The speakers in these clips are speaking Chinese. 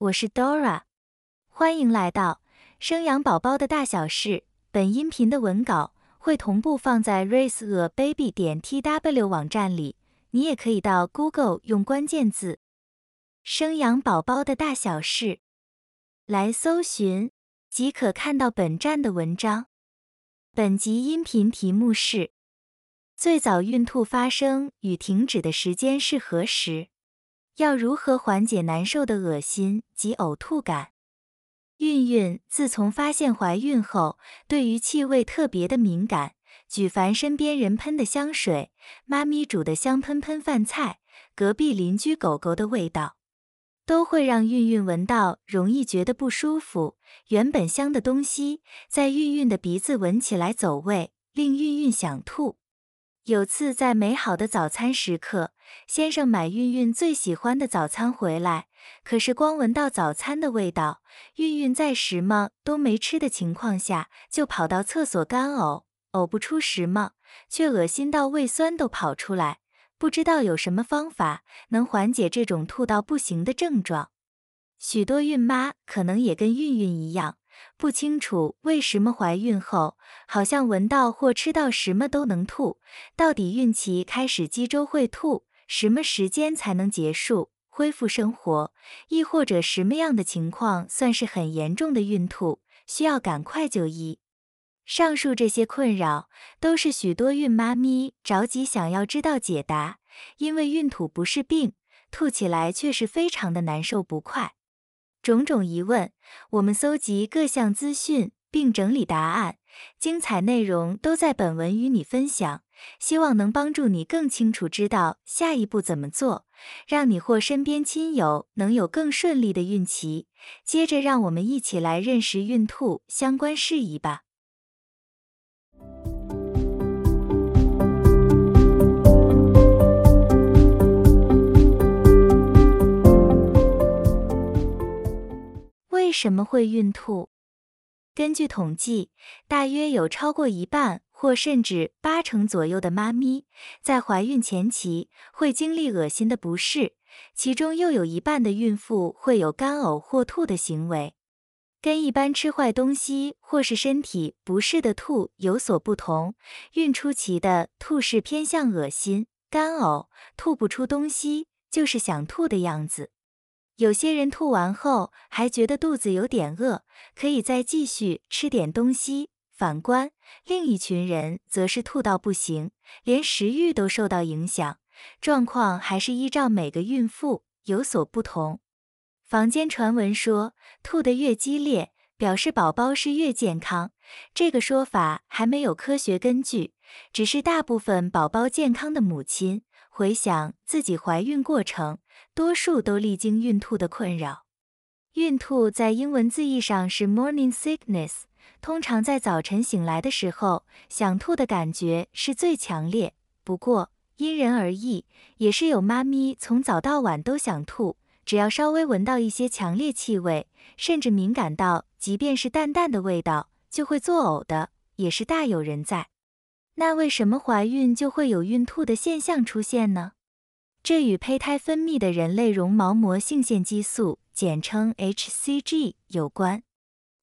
我是 Dora，欢迎来到生养宝宝的大小事。本音频的文稿会同步放在 raiseababy 点 tw 网站里，你也可以到 Google 用关键字“生养宝宝的大小事”来搜寻，即可看到本站的文章。本集音频题目是：最早孕吐发生与停止的时间是何时？要如何缓解难受的恶心及呕吐感？孕孕自从发现怀孕后，对于气味特别的敏感，举凡身边人喷的香水、妈咪煮的香喷喷饭菜、隔壁邻居狗狗的味道，都会让孕孕闻到容易觉得不舒服。原本香的东西，在孕孕的鼻子闻起来走味，令孕孕想吐。有次在美好的早餐时刻，先生买孕孕最喜欢的早餐回来，可是光闻到早餐的味道，孕孕在什么都没吃的情况下，就跑到厕所干呕，呕不出什么，却恶心到胃酸都跑出来。不知道有什么方法能缓解这种吐到不行的症状。许多孕妈可能也跟孕孕一样。不清楚为什么怀孕后好像闻到或吃到什么都能吐，到底孕期开始几周会吐，什么时间才能结束恢复生活，亦或者什么样的情况算是很严重的孕吐，需要赶快就医？上述这些困扰都是许多孕妈咪着急想要知道解答，因为孕吐不是病，吐起来却是非常的难受不快。种种疑问，我们搜集各项资讯并整理答案，精彩内容都在本文与你分享，希望能帮助你更清楚知道下一步怎么做，让你或身边亲友能有更顺利的孕期。接着，让我们一起来认识孕吐相关事宜吧。为什么会孕吐？根据统计，大约有超过一半或甚至八成左右的妈咪在怀孕前期会经历恶心的不适，其中又有一半的孕妇会有干呕或吐的行为。跟一般吃坏东西或是身体不适的吐有所不同，孕初期的吐是偏向恶心、干呕，吐不出东西，就是想吐的样子。有些人吐完后还觉得肚子有点饿，可以再继续吃点东西。反观另一群人，则是吐到不行，连食欲都受到影响。状况还是依照每个孕妇有所不同。坊间传闻说，吐得越激烈，表示宝宝是越健康。这个说法还没有科学根据，只是大部分宝宝健康的母亲回想自己怀孕过程。多数都历经孕吐的困扰。孕吐在英文字义上是 morning sickness，通常在早晨醒来的时候，想吐的感觉是最强烈。不过因人而异，也是有妈咪从早到晚都想吐，只要稍微闻到一些强烈气味，甚至敏感到即便是淡淡的味道就会作呕的，也是大有人在。那为什么怀孕就会有孕吐的现象出现呢？这与胚胎分泌的人类绒毛膜性腺激素，简称 hCG 有关。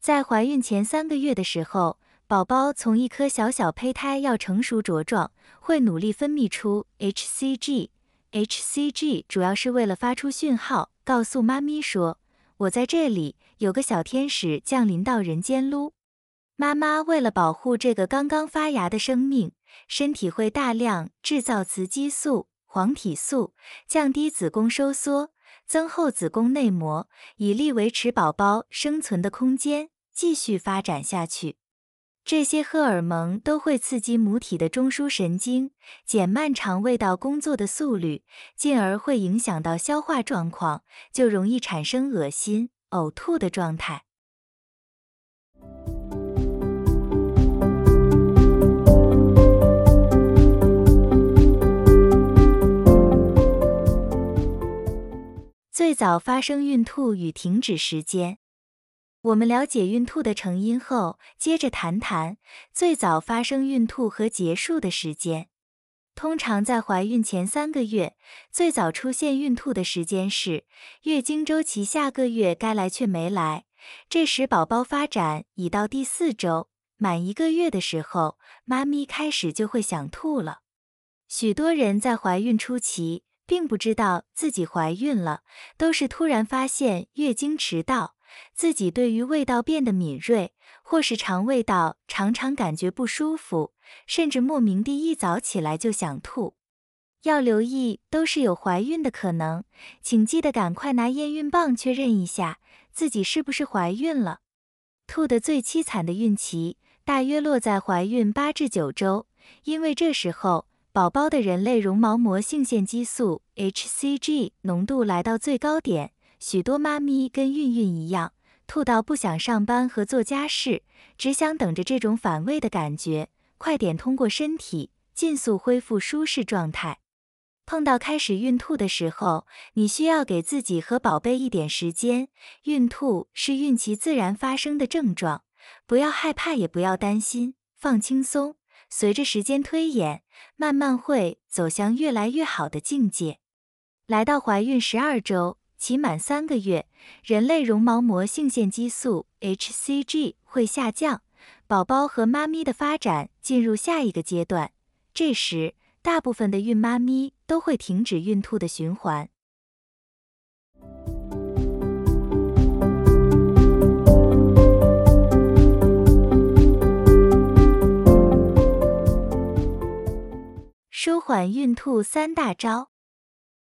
在怀孕前三个月的时候，宝宝从一颗小小胚胎要成熟茁壮，会努力分泌出 hCG。hCG 主要是为了发出讯号，告诉妈咪说：“我在这里，有个小天使降临到人间喽。”妈妈为了保护这个刚刚发芽的生命，身体会大量制造雌激素。黄体素降低子宫收缩，增厚子宫内膜，以利维持宝宝生存的空间，继续发展下去。这些荷尔蒙都会刺激母体的中枢神经，减慢肠胃道工作的速率，进而会影响到消化状况，就容易产生恶心、呕吐的状态。最早发生孕吐与停止时间。我们了解孕吐的成因后，接着谈谈最早发生孕吐和结束的时间。通常在怀孕前三个月，最早出现孕吐的时间是月经周期下个月该来却没来，这时宝宝发展已到第四周，满一个月的时候，妈咪开始就会想吐了。许多人在怀孕初期并不知道自己怀孕了，都是突然发现月经迟到，自己对于味道变得敏锐，或是肠胃道常常感觉不舒服。甚至莫名地一早起来就想吐，要留意都是有怀孕的可能，请记得赶快拿验孕棒确认一下自己是不是怀孕了。吐得最凄惨的孕期大约落在怀孕八至九周，因为这时候宝宝的人类绒毛膜性腺激素 hCG 浓度来到最高点，许多妈咪跟孕孕一样，吐到不想上班和做家事，只想等着这种反胃的感觉。快点通过身体，尽速恢复舒适状态。碰到开始孕吐的时候，你需要给自己和宝贝一点时间。孕吐是孕期自然发生的症状，不要害怕，也不要担心，放轻松。随着时间推演，慢慢会走向越来越好的境界。来到怀孕十二周，期满三个月，人类绒毛膜性腺激素 hCG 会下降。宝宝和妈咪的发展进入下一个阶段，这时大部分的孕妈咪都会停止孕吐的循环。舒缓孕吐三大招。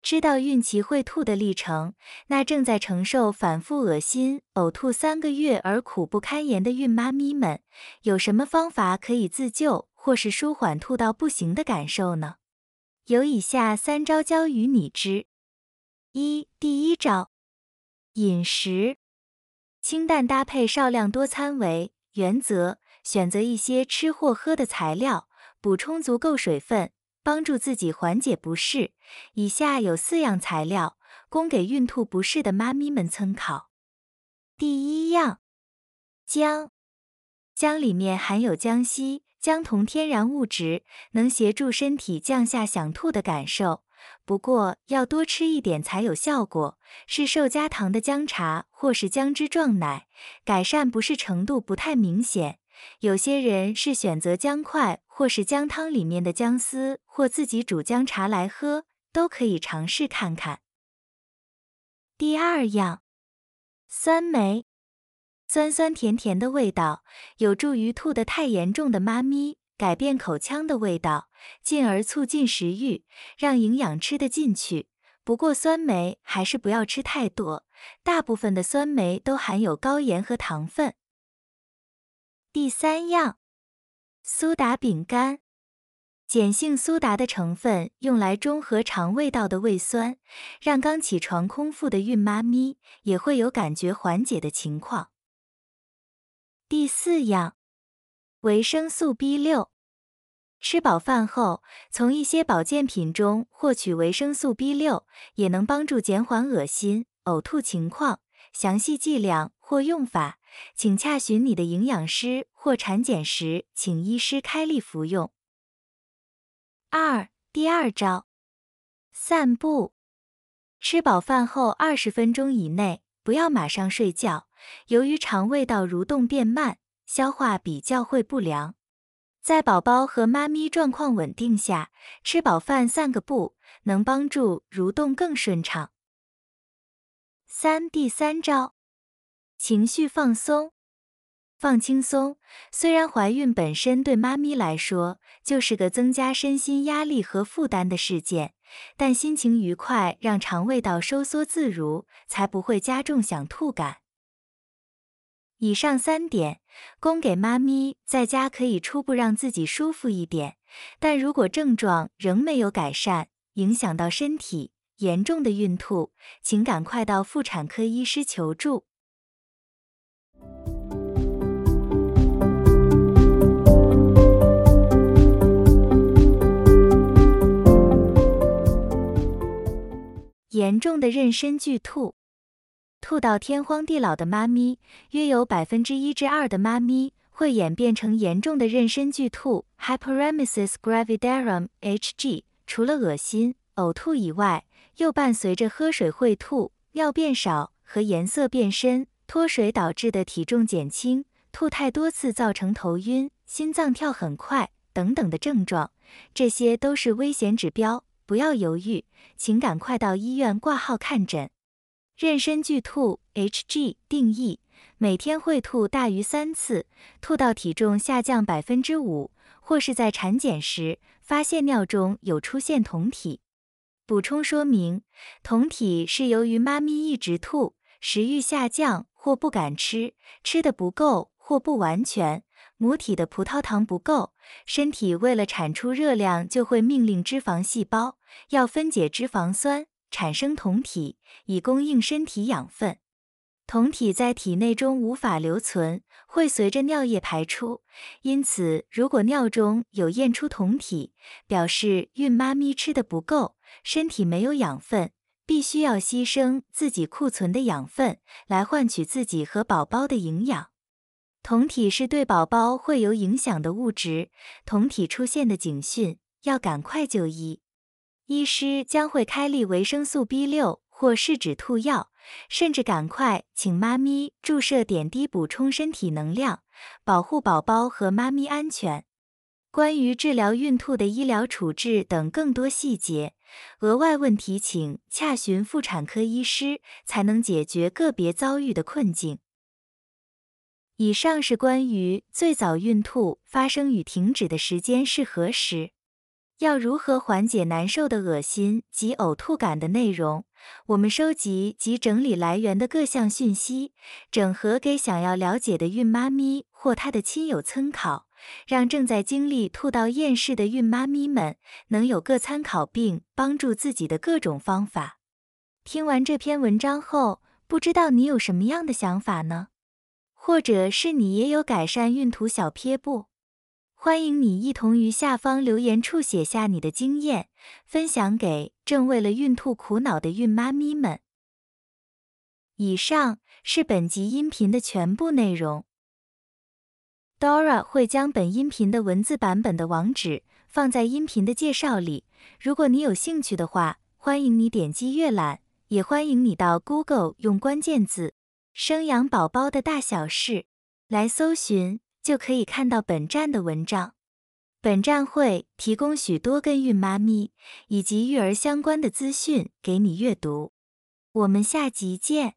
知道孕期会吐的历程，那正在承受反复恶心、呕吐三个月而苦不堪言的孕妈咪们，有什么方法可以自救或是舒缓吐到不行的感受呢？有以下三招教于你知：一、第一招，饮食清淡搭配少量多餐为原则，选择一些吃或喝的材料，补充足够水分。帮助自己缓解不适，以下有四样材料供给孕吐不适的妈咪们参考。第一样，姜。姜里面含有姜烯、姜酮天然物质，能协助身体降下想吐的感受。不过要多吃一点才有效果。是受加糖的姜茶或是姜汁撞奶，改善不适程度不太明显。有些人是选择姜块，或是姜汤里面的姜丝，或自己煮姜茶来喝，都可以尝试看看。第二样，酸梅，酸酸甜甜的味道，有助于吐得太严重的妈咪改变口腔的味道，进而促进食欲，让营养吃得进去。不过酸梅还是不要吃太多，大部分的酸梅都含有高盐和糖分。第三样，苏打饼干，碱性苏打的成分用来中和肠胃道的胃酸，让刚起床空腹的孕妈咪也会有感觉缓解的情况。第四样，维生素 B 六，吃饱饭后从一些保健品中获取维生素 B 六，也能帮助减缓恶心、呕吐情况。详细剂量或用法。请洽询你的营养师或产检时，请医师开立服用。二、第二招，散步。吃饱饭后二十分钟以内，不要马上睡觉。由于肠胃道蠕动变慢，消化比较会不良。在宝宝和妈咪状况稳定下，吃饱饭散个步，能帮助蠕动更顺畅。三、第三招。情绪放松，放轻松。虽然怀孕本身对妈咪来说就是个增加身心压力和负担的事件，但心情愉快，让肠胃道收缩自如，才不会加重想吐感。以上三点供给妈咪在家可以初步让自己舒服一点，但如果症状仍没有改善，影响到身体，严重的孕吐，请赶快到妇产科医师求助。严重的妊娠剧吐，吐到天荒地老的妈咪，约有百分之一至二的妈咪会演变成严重的妊娠剧吐 （Hyperemesis gravidarum, Hg）。除了恶心、呕吐以外，又伴随着喝水会吐、尿变少和颜色变深、脱水导致的体重减轻、吐太多次造成头晕、心脏跳很快等等的症状。这些都是危险指标，不要犹豫，请赶快到医院挂号看诊。妊娠剧吐 （Hg） 定义：每天会吐大于三次，吐到体重下降百分之五，或是在产检时发现尿中有出现酮体。补充说明：酮体是由于妈咪一直吐，食欲下降或不敢吃，吃的不够或不完全，母体的葡萄糖不够，身体为了产出热量，就会命令脂肪细胞要分解脂肪酸。产生酮体以供应身体养分，酮体在体内中无法留存，会随着尿液排出。因此，如果尿中有验出酮体，表示孕妈咪吃的不够，身体没有养分，必须要牺牲自己库存的养分来换取自己和宝宝的营养。酮体是对宝宝会有影响的物质，酮体出现的警讯要赶快就医。医师将会开立维生素 B 六或是止吐药，甚至赶快请妈咪注射点滴补充身体能量，保护宝宝和妈咪安全。关于治疗孕吐的医疗处置等更多细节，额外问题请洽询妇产科医师，才能解决个别遭遇的困境。以上是关于最早孕吐发生与停止的时间是何时。要如何缓解难受的恶心及呕吐感的内容？我们收集及整理来源的各项讯息，整合给想要了解的孕妈咪或她的亲友参考，让正在经历吐到厌世的孕妈咪们能有个参考，并帮助自己的各种方法。听完这篇文章后，不知道你有什么样的想法呢？或者是你也有改善孕吐小撇步？欢迎你一同于下方留言处写下你的经验，分享给正为了孕吐苦恼的孕妈咪们。以上是本集音频的全部内容。Dora 会将本音频的文字版本的网址放在音频的介绍里，如果你有兴趣的话，欢迎你点击阅览，也欢迎你到 Google 用关键字“生养宝宝的大小事”来搜寻。就可以看到本站的文章。本站会提供许多跟孕妈咪以及育儿相关的资讯给你阅读。我们下集见。